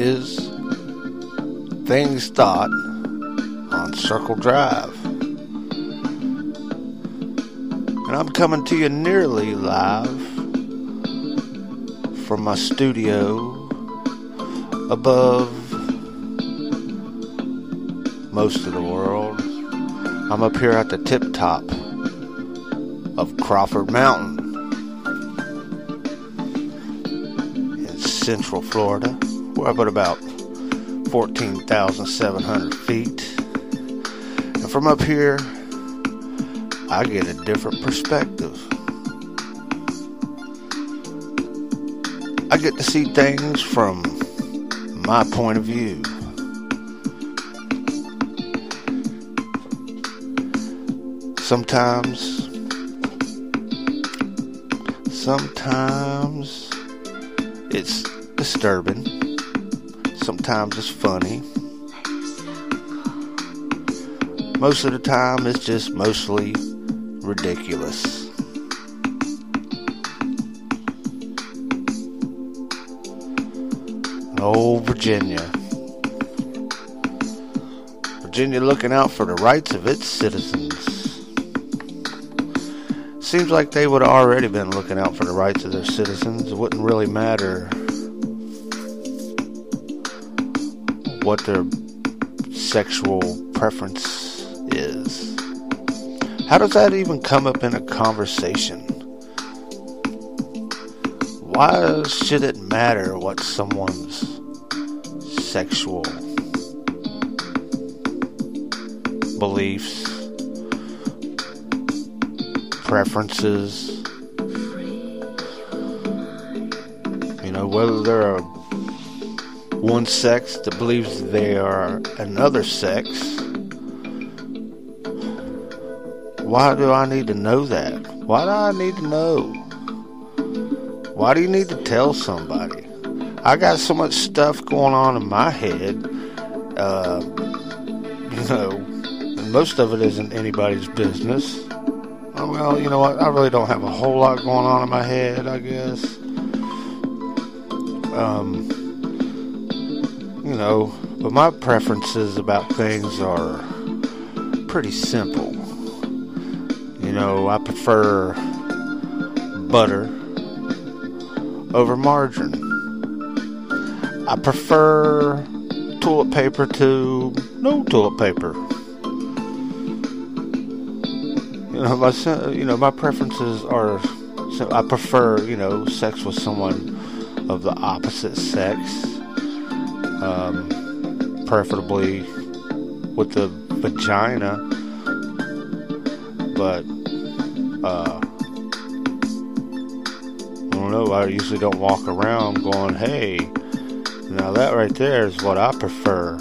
is Things Thought on Circle Drive. And I'm coming to you nearly live from my studio above most of the world. I'm up here at the tip top of Crawford Mountain in central Florida. We're up at about 14,700 feet. And from up here, I get a different perspective. I get to see things from my point of view. Sometimes, sometimes it's disturbing. Sometimes it's funny. Most of the time, it's just mostly ridiculous. Oh, Virginia. Virginia looking out for the rights of its citizens. Seems like they would have already been looking out for the rights of their citizens. It wouldn't really matter what their sexual preference is. How does that even come up in a conversation? Why should it matter what someone's sexual beliefs, preferences, you know, whether they're a one sex that believes they are another sex. Why do I need to know that? Why do I need to know? Why do you need to tell somebody? I got so much stuff going on in my head. Uh, you know, most of it isn't anybody's business. Oh, well, you know what? I really don't have a whole lot going on in my head, I guess. Um, know, but my preferences about things are pretty simple. You know, I prefer butter over margarine. I prefer toilet paper to no toilet paper. You know, my you know my preferences are. So I prefer you know sex with someone of the opposite sex, um, preferably with the vagina. But uh, I don't know. I usually don't walk around going, "Hey, now that right there is what I prefer."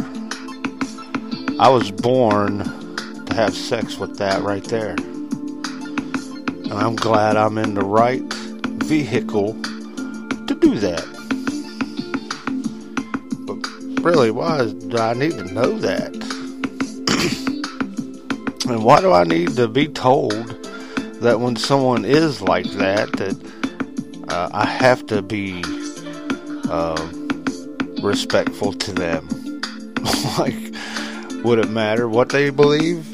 I was born to have sex with that right there. And I'm glad I'm in the right vehicle to do that. Really, why do I need to know that? and why do I need to be told that when someone is like that, that uh, I have to be uh, respectful to them? like, would it matter what they believe?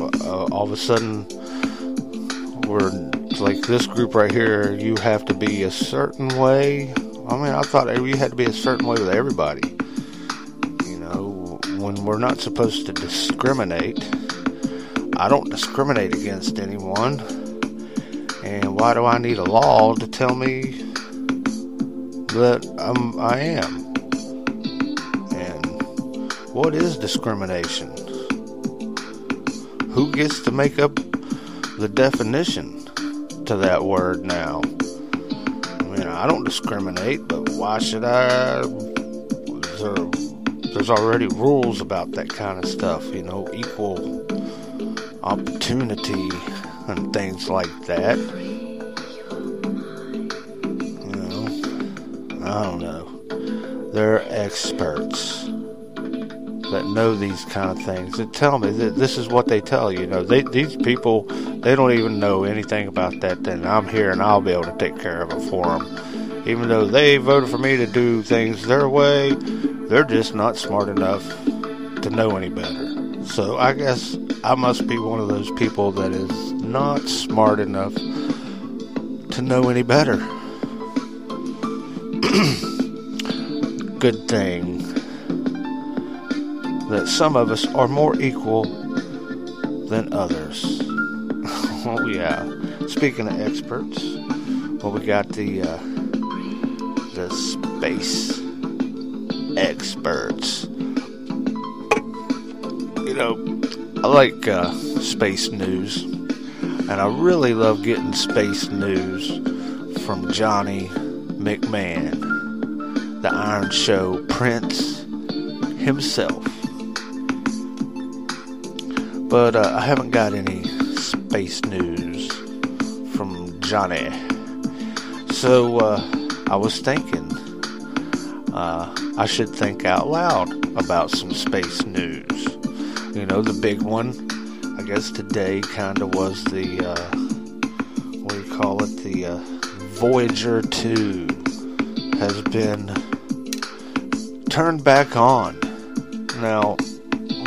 Uh, all of a sudden, we're like this group right here. You have to be a certain way. I mean, I thought you had to be a certain way with everybody. You know, when we're not supposed to discriminate, I don't discriminate against anyone. And why do I need a law to tell me that I'm, I am? And what is discrimination? Who gets to make up the definition to that word now? I don't discriminate, but why should I? There, there's already rules about that kind of stuff, you know, equal opportunity and things like that. You know, I don't know. They're experts that know these kind of things that tell me that this is what they tell you. You know, they, these people they don't even know anything about that. Then I'm here and I'll be able to take care of it for them. Even though they voted for me to do things their way, they're just not smart enough to know any better. So I guess I must be one of those people that is not smart enough to know any better. Good thing that some of us are more equal than others. oh yeah. Speaking of experts, well we got the uh, the space experts. You know, I like uh, space news, and I really love getting space news from Johnny McMahon, the Iron Show Prince himself. But uh, I haven't got any space news from Johnny. So uh, I was thinking uh, I should think out loud about some space news. You know, the big one, I guess today kind of was the, uh, what do you call it? The uh, Voyager 2 has been turned back on. Now,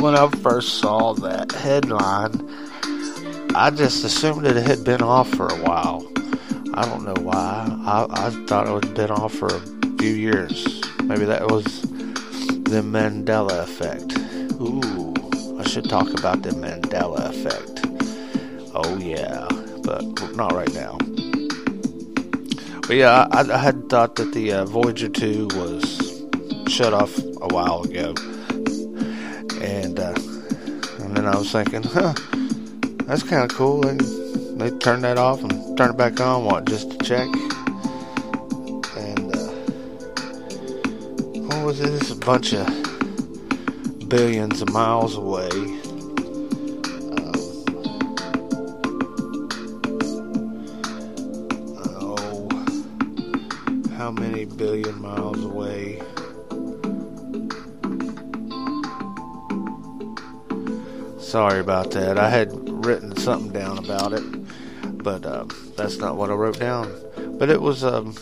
when I first saw that headline, I just assumed it had been off for a while. I don't know why. I, I thought it had been off for a few years. Maybe that was the Mandela effect. Ooh I should talk about the Mandela effect. Oh, yeah, but not right now. But yeah, I, I had thought that the uh, Voyager 2 was shut off a while ago. And, uh, and then I was thinking, huh, that's kind of cool. And they turned that off and turned it back on, what, just to check? And, uh, what was? This a bunch of billions of miles away. Um, oh, how many billion miles away? Sorry about that. I had written something down about it, but uh, that's not what I wrote down. But it was um,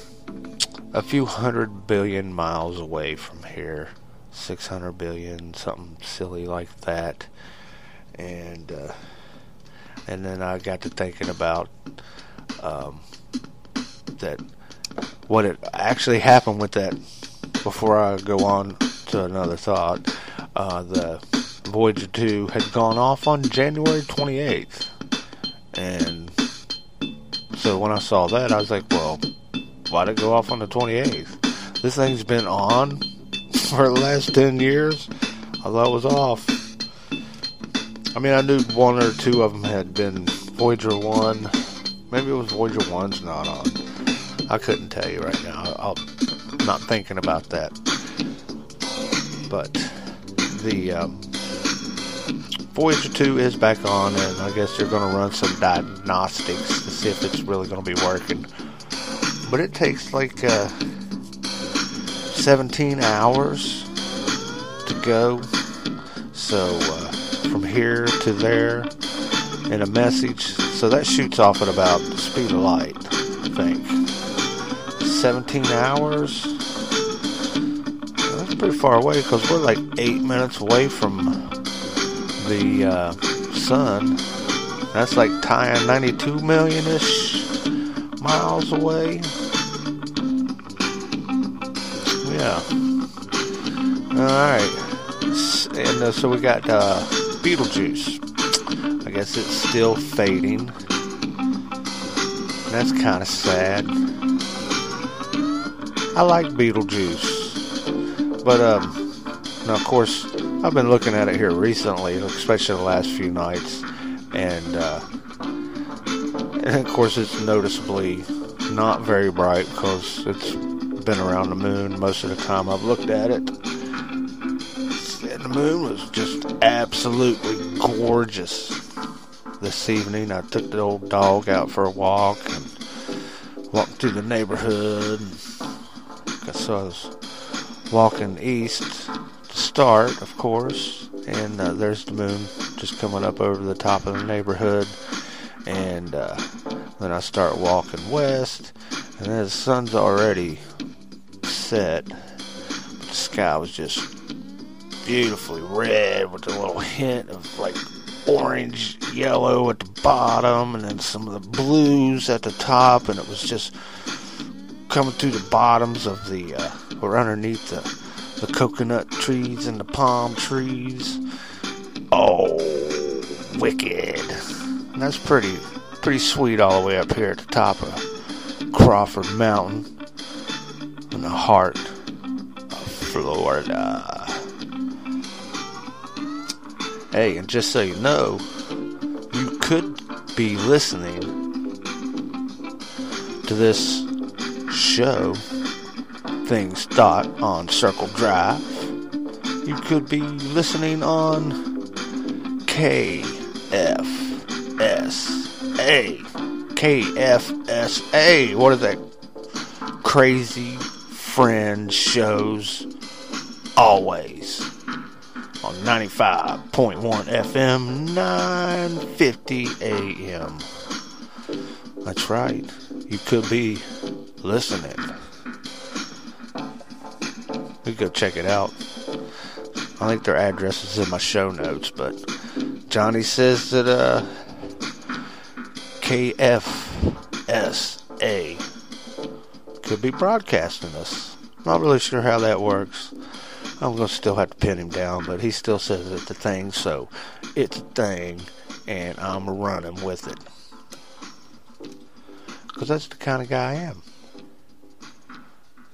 a few hundred billion miles away from here. 600 billion, something silly like that. And uh, and then I got to thinking about um, that what it actually happened with that. Before I go on to another thought, uh, the Voyager 2 had gone off on January 28th, and so when I saw that, I was like, well, why did it go off on the 28th? This thing's been on for the last 10 years, I thought it was off. I mean, I knew one or two of them had been Voyager 1. Maybe it was Voyager 1's not on. I couldn't tell you right now. I'm not thinking about that. But the um, Voyager 2 is back on, and I guess they're going to run some diagnostics see if it's really going to be working. But it takes like. Uh, 17 hours to go. So uh, from here to there in a message. So that shoots off at about the speed of light, I think. 17 hours. That's pretty far away because we're like eight minutes away from the uh, sun. That's like tying 92 million ish miles away. Yeah. All right. And uh, so we got uh, Betelgeuse. I guess it's still fading. That's kind of sad. I like Betelgeuse. But, um, now, of course, I've been looking at it here recently, especially the last few nights. And, uh, and of course, it's noticeably not very bright because it's been around the moon most of the time I've looked at it. And the moon was just absolutely gorgeous. this evening. I took the old dog out for a walk and walked through the neighborhood. So I was walking east to start, of course, and uh, there's the moon just coming up over the top of the neighborhood. And uh, then I start walking west, and the sun's already set. The sky was just beautifully red with a little hint of like orange yellow at the bottom and then some of the blues at the top and it was just coming through the bottoms of the uh, or underneath the, the coconut trees and the palm trees oh wicked that's pretty pretty sweet all the way up here at the top of crawford mountain in the heart of florida Hey, and just so you know, you could be listening to this show, Things Thought, on Circle Drive. You could be listening on KFSA. KFSA. What are that crazy friend shows? Always on 95.1 FM, 950 AM. That's right. You could be listening. We go check it out. I think their address is in my show notes, but Johnny says that uh, KFSA could be broadcasting us. Not really sure how that works. I'm going to still have to pin him down, but he still says it's a thing, so it's a thing, and I'm running with it. Because that's the kind of guy I am.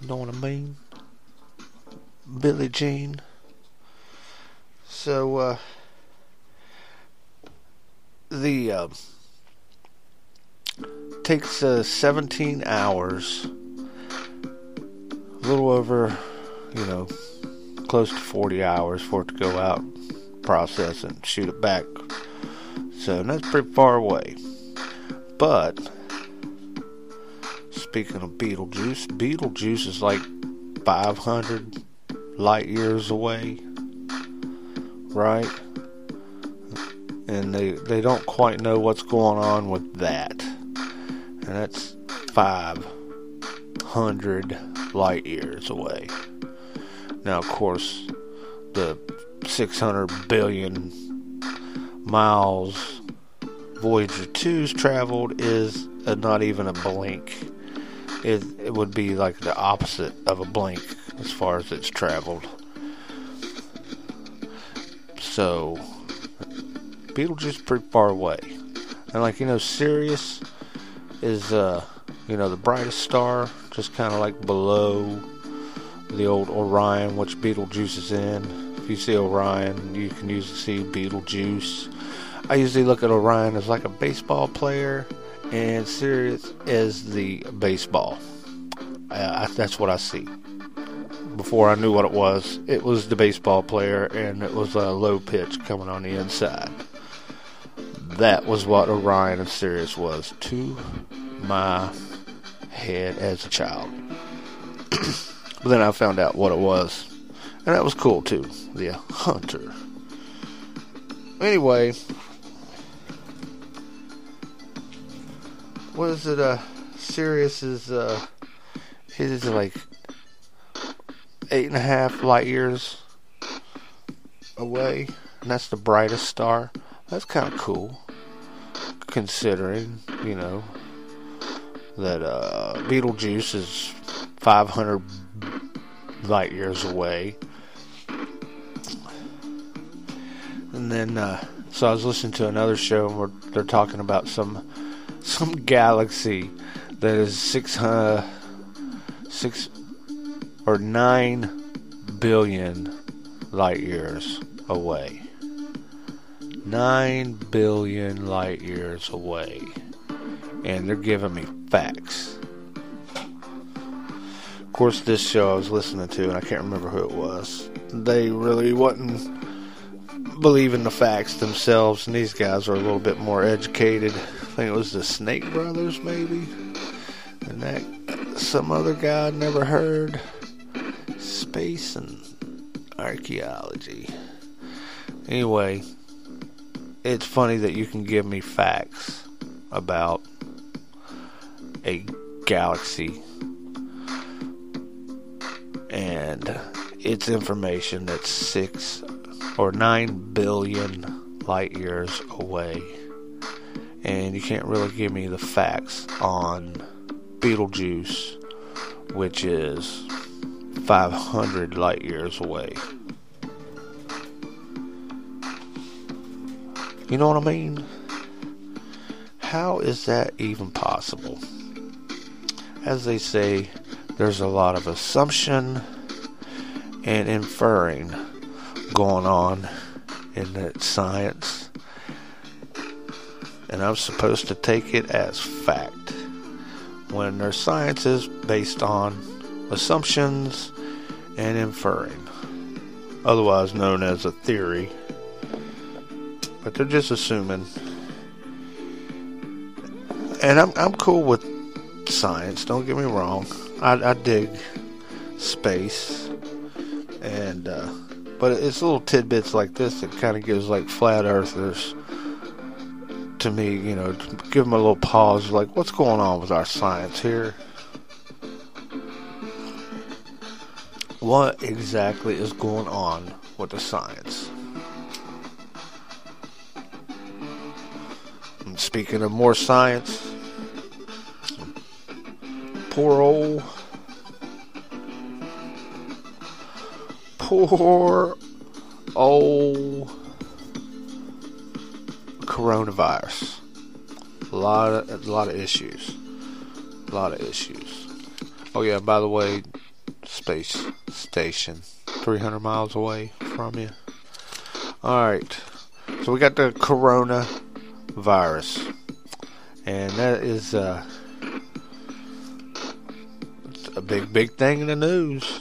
You know what I mean? Billie Jean. So, uh, the, uh, takes uh, 17 hours, a little over, you know, close to 40 hours for it to go out, process, and shoot it back. So that's pretty far away. But speaking of Betelgeuse, Betelgeuse is like 500 light years away, right? And they they don't quite know what's going on with that, and that's 500 light years away. Now, of course, the 600 billion miles Voyager 2's traveled is a, not even a blink. It, it would be like the opposite of a blink as far as it's traveled. So, Betelgeuse pretty far away. And like, you know, Sirius is, uh, you know, the brightest star, just kind of like below the old Orion, which Betelgeuse is in. If you see Orion, you can usually see Betelgeuse. I usually look at Orion as like a baseball player, and Sirius as the baseball. Uh, that's what I see. Before I knew what it was, it was the baseball player, and it was a low pitch coming on the inside. That was what Orion and Sirius was to my head as a child. But then I found out what it was. And that was cool too. The Hunter. Anyway. What is it? Uh, Sirius is, uh, is like eight and a half light years away. And that's the brightest star. That's kind of cool. Considering, you know, that, uh, Betelgeuse is 500 light years away. And then, uh, so I was listening to another show where they're talking about some some galaxy that is six uh, or nine billion light years away. Nine billion light years away, and they're giving me facts Of course, this show I was listening to, and I can't remember who it was. They really wasn't believing the facts themselves, and these guys are a little bit more educated. I think it was the Snake Brothers, maybe, and that some other guy I'd never heard. Space and archaeology. Anyway, it's funny that you can give me facts about a galaxy and its information that's six or nine billion light years away. And you can't really give me the facts on Betelgeuse, which is 500 light years away. You know what I mean? How is that even possible? As they say, there's a lot of assumption and inferring going on in that science. And I'm supposed to take it as fact. When their science is based on assumptions and inferring, otherwise known as a theory. But they're just assuming. And I'm, I'm cool with science, don't get me wrong. I, I dig space. And, uh, but it's little tidbits like this that kind of gives like flat earthers to me, you know, give them a little pause like, what's going on with our science here? What exactly is going on with the science? Speaking of more science, poor old poor old coronavirus. A lot of a lot of issues. A lot of issues. Oh yeah, by the way, space station 300 miles away from you. All right. So we got the corona virus. And that is uh, a big big thing in the news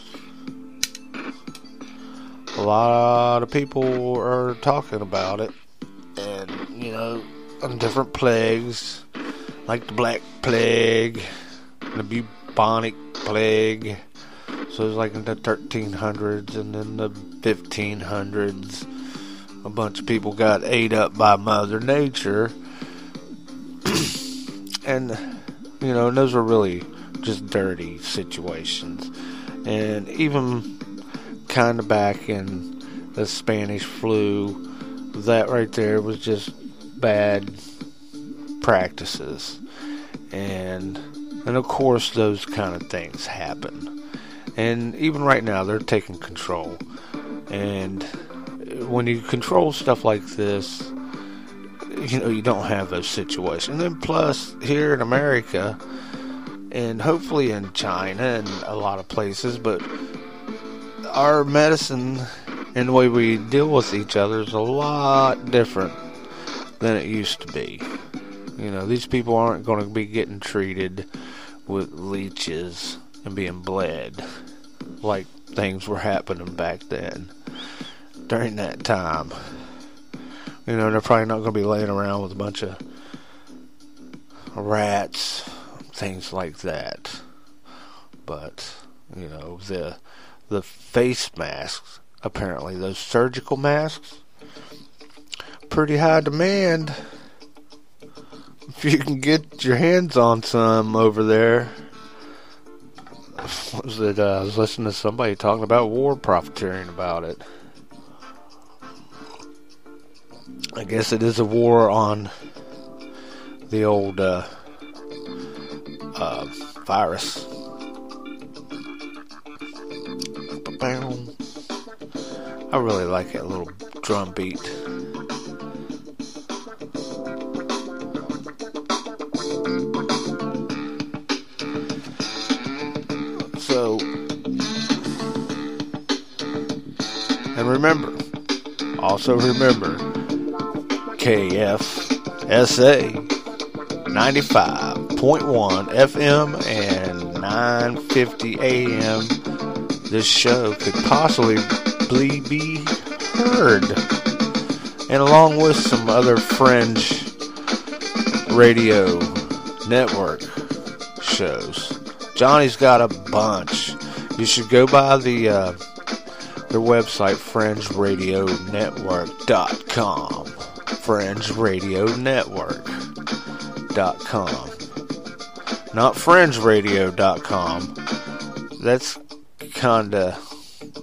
a lot of people are talking about it, and you know, on different plagues, like the Black Plague, the bubonic plague. So it's like in the 1300s and then the 1500s. A bunch of people got ate up by Mother Nature. and, you know, those were really just dirty situations. And even kind of back in the Spanish flu. That right there was just bad practices. And and of course those kind of things happen. And even right now they're taking control. And when you control stuff like this, you know, you don't have those situations. And then plus here in America and hopefully in China and a lot of places, but our medicine and the way we deal with each other is a lot different than it used to be. You know, these people aren't going to be getting treated with leeches and being bled like things were happening back then during that time. You know, they're probably not going to be laying around with a bunch of rats, things like that. But, you know, the the face masks, apparently, those surgical masks. Pretty high demand. If you can get your hands on some over there. What was it? Uh, I was listening to somebody talking about war profiteering about it. I guess it is a war on the old uh, uh, virus. I really like that little drum beat. So, and remember, also remember, KFSA 95.1 FM and 950 AM this show could possibly be heard. and along with some other fringe radio network shows. Johnny's got a bunch. You should go by the uh, their website, FringeRadioNetwork.com. FringeRadioNetwork.com. Not FringeRadio.com. That's kinda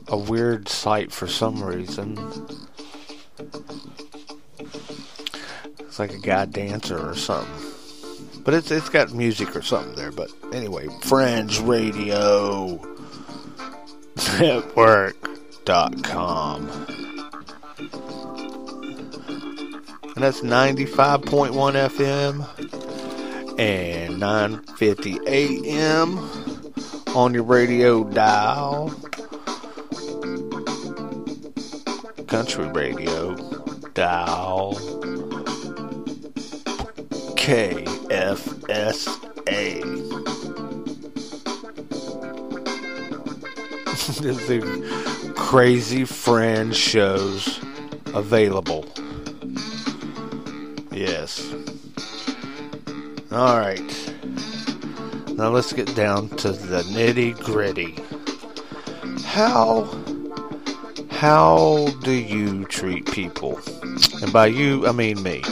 a weird site for some reason. It's like a guy dancer or something. But it's it's got music or something there. But anyway, Fringe Radio Network.com. And that's 95.1 FM and 950 AM on your radio dial. Country radio dial KFSA. crazy friend shows available. Yes. All right. Now let's get down to the nitty gritty. How how do you treat people? And by you, I mean me.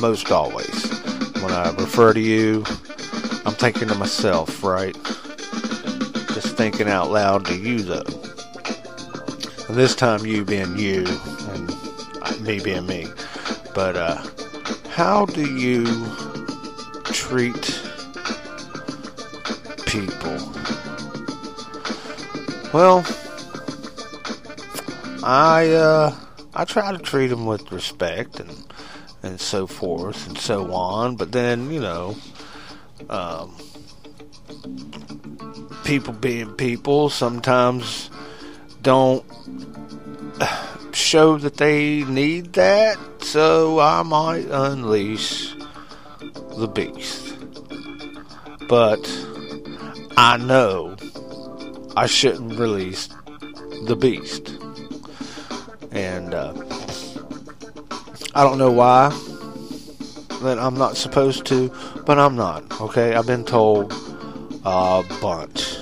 Most always. When I refer to you, I'm thinking to myself, right? Just thinking out loud to you, though. And this time, you being you, and me being me. But, uh, how do you treat people? Well, I uh, I try to treat them with respect and and so forth and so on. But then you know, um, people being people sometimes don't show that they need that. So I might unleash the beast. But I know I shouldn't release the beast. And uh, I don't know why that I'm not supposed to, but I'm not. Okay, I've been told a bunch.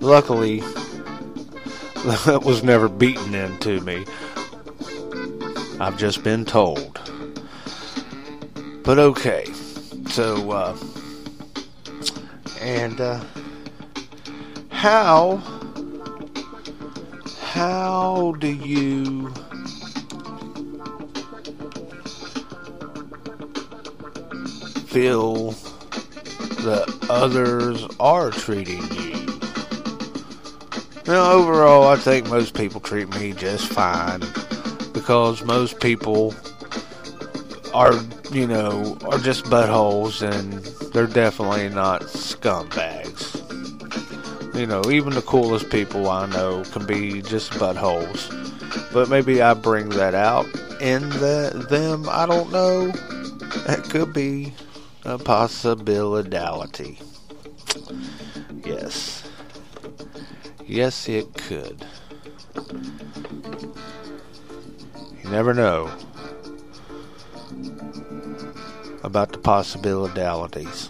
Luckily, that was never beaten into me. I've just been told. But okay, so uh, and uh, how how do you feel that others are treating you? Now, overall, I think most people treat me just fine because most people are, you know, are just buttholes and they're definitely not scumbags. You know, even the coolest people I know can be just buttholes. But maybe I bring that out in the, them. I don't know. That could be a possibility. Yes. Yes, it could. You never know about the possibilities.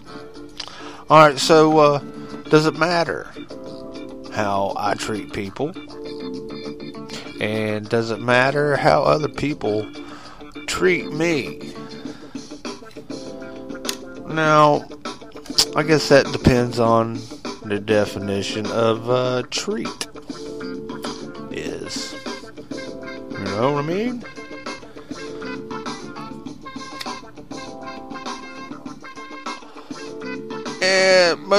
Alright, so, uh, does it matter how I treat people? And does it matter how other people treat me? Now, I guess that depends on the definition of uh, treat is. You know what I mean?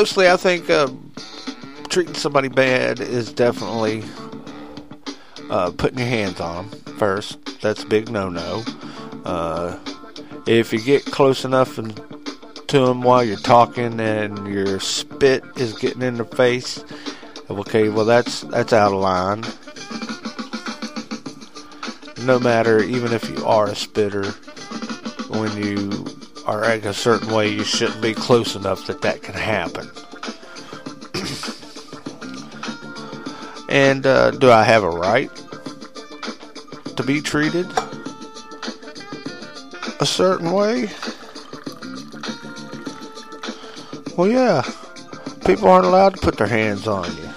Mostly, I think uh, treating somebody bad is definitely uh, putting your hands on them first. That's a big no-no. Uh, if you get close enough and to them while you're talking and your spit is getting in their face, okay, well that's that's out of line. No matter, even if you are a spitter, when you are acting a certain way, you shouldn't be close enough that that can happen. and uh, do I have a right to be treated a certain way? Well, yeah, people aren't allowed to put their hands on you.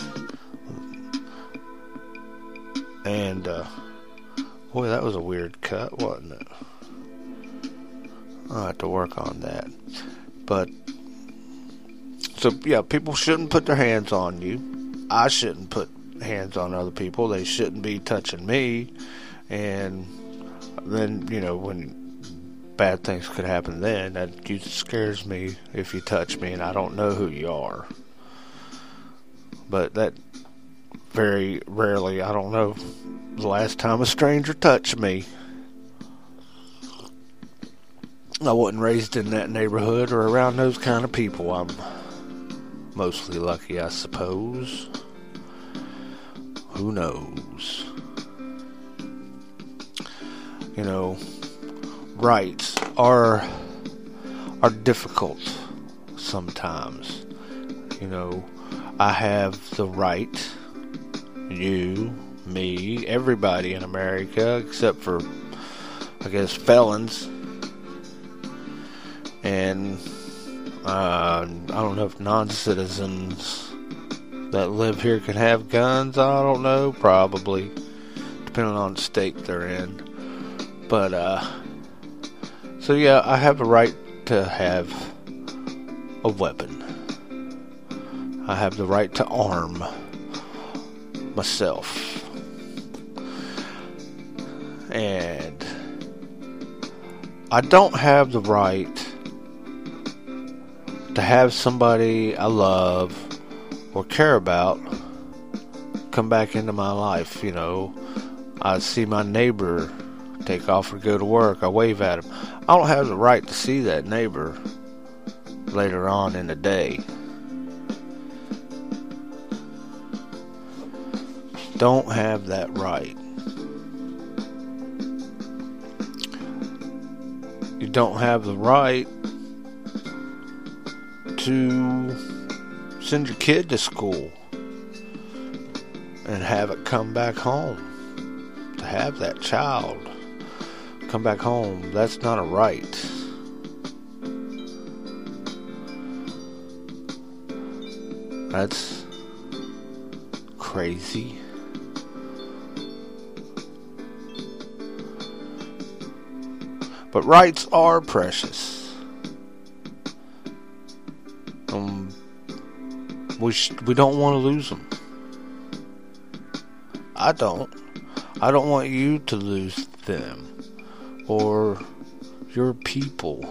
And, uh, boy, that was a weird cut, wasn't it? I'll have to work on that. But, so, yeah, people shouldn't put their hands on you. I shouldn't put hands on other people. They shouldn't be touching me. And then, you know, when bad things could happen then, that scares me if you touch me and I don't know who you are. But that very rarely, I don't know the last time a stranger touched me. I wasn't raised in that neighborhood or around those kind of people. I'm mostly lucky, I suppose. Who knows? You know, rights are are difficult sometimes. You know, I have the right, you, me, everybody in America, except for, I guess, felons. And uh, I don't know if non citizens that live here can have guns. I don't know, probably, depending on the state they're in. But, uh, so yeah, I have a right to have a weapon. I have the right to arm myself. And I don't have the right to have somebody I love or care about come back into my life. You know, I see my neighbor take off or go to work, I wave at him. I don't have the right to see that neighbor later on in the day. Don't have that right. You don't have the right to send your kid to school and have it come back home. To have that child come back home, that's not a right. That's crazy. But rights are precious. We sh- we don't want to lose them. I don't. I don't want you to lose them or your people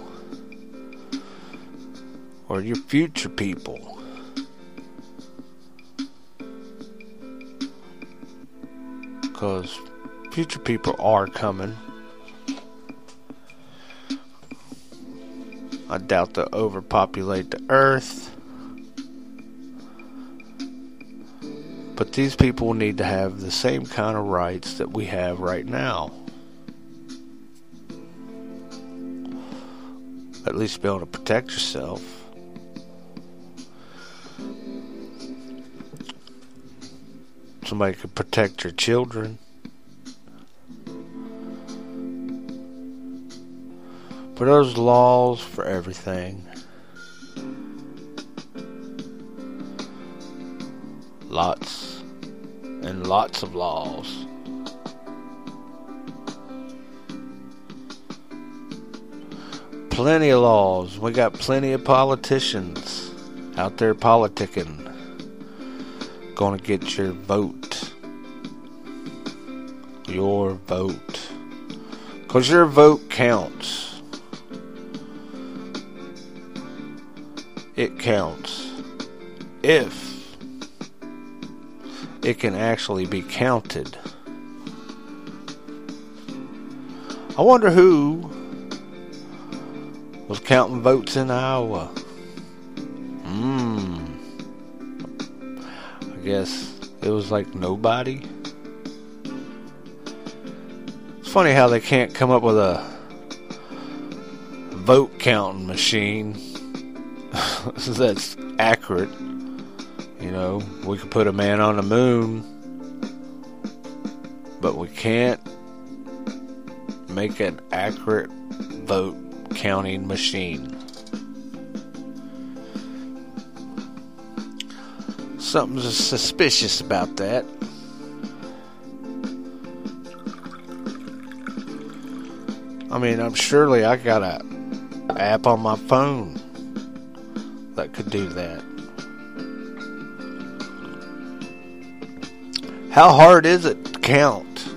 or your future people. Because future people are coming. I doubt they'll overpopulate the earth. But these people need to have the same kind of rights that we have right now. At least be able to protect yourself. Somebody could protect your children. But those laws for everything. Lots of laws. Plenty of laws. We got plenty of politicians out there politicking. Gonna get your vote. Your vote. Because your vote counts. It counts. If it can actually be counted. I wonder who was counting votes in Iowa. Hmm. I guess it was like nobody. It's funny how they can't come up with a vote counting machine that's accurate. You know, we could put a man on the moon, but we can't make an accurate vote counting machine. Something's suspicious about that. I mean, I'm surely I got a app on my phone that could do that. How hard is it to count?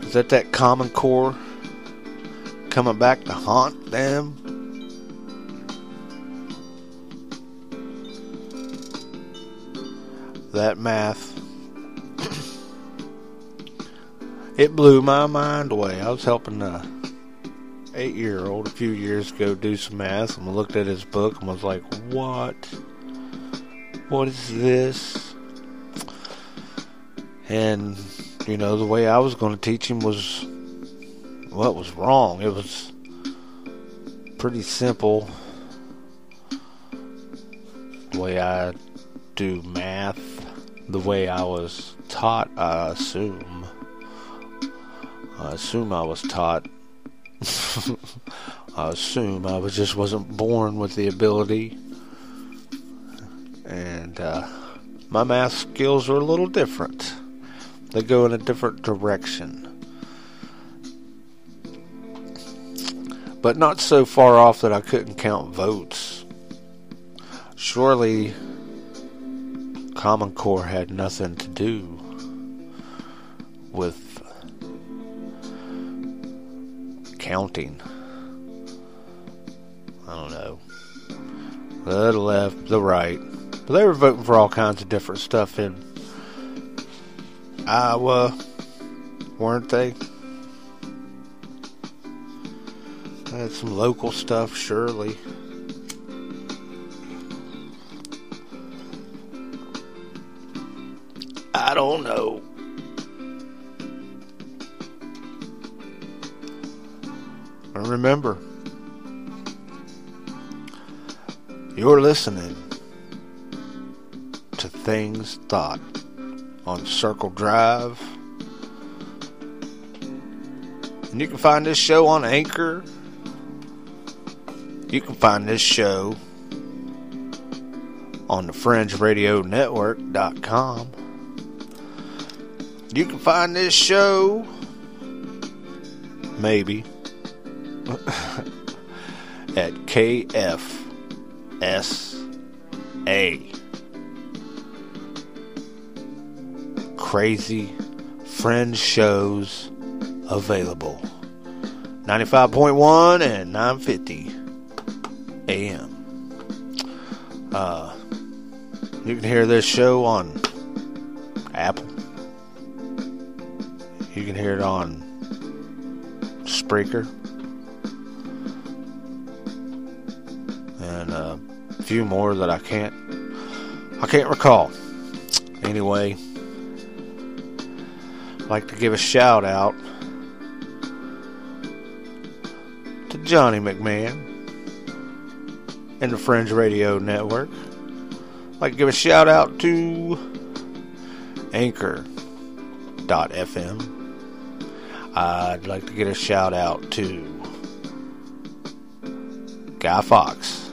Is that that Common Core coming back to haunt them? That math. it blew my mind away. I was helping a eight year old a few years ago do some math and looked at his book and was like, What? What is this? And you know, the way I was going to teach him was what was wrong. It was pretty simple the way I do math, the way I was taught, I assume. I assume I was taught. I assume I was just wasn't born with the ability. And uh, my math skills are a little different. They go in a different direction. But not so far off that I couldn't count votes. Surely Common Core had nothing to do with counting. I don't know. The left, the right. But they were voting for all kinds of different stuff in Iowa, weren't they? Had some local stuff, surely. I don't know. And remember, you're listening Things Thought on Circle Drive. And you can find this show on Anchor. You can find this show on the FringeRadioNetwork.com. You can find this show, maybe, at KFSA. Crazy Fringe shows available. 95.1 and 950 AM. Uh, you can hear this show on Apple you can hear it on Spreaker. And uh, a few more that I can't I can't recall. Anyway, like to give a shout out to Johnny McMahon and the Fringe Radio Network. I'd like to give a shout out to Anchor.fm I'd like to get a shout out to Guy Fox.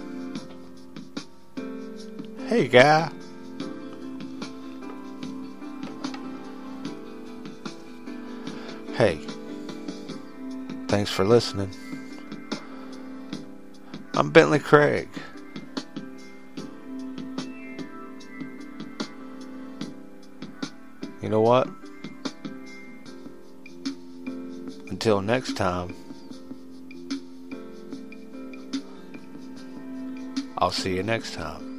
Hey, Guy. Hey, thanks for listening. I'm Bentley Craig. You know what? Until next time, I'll see you next time.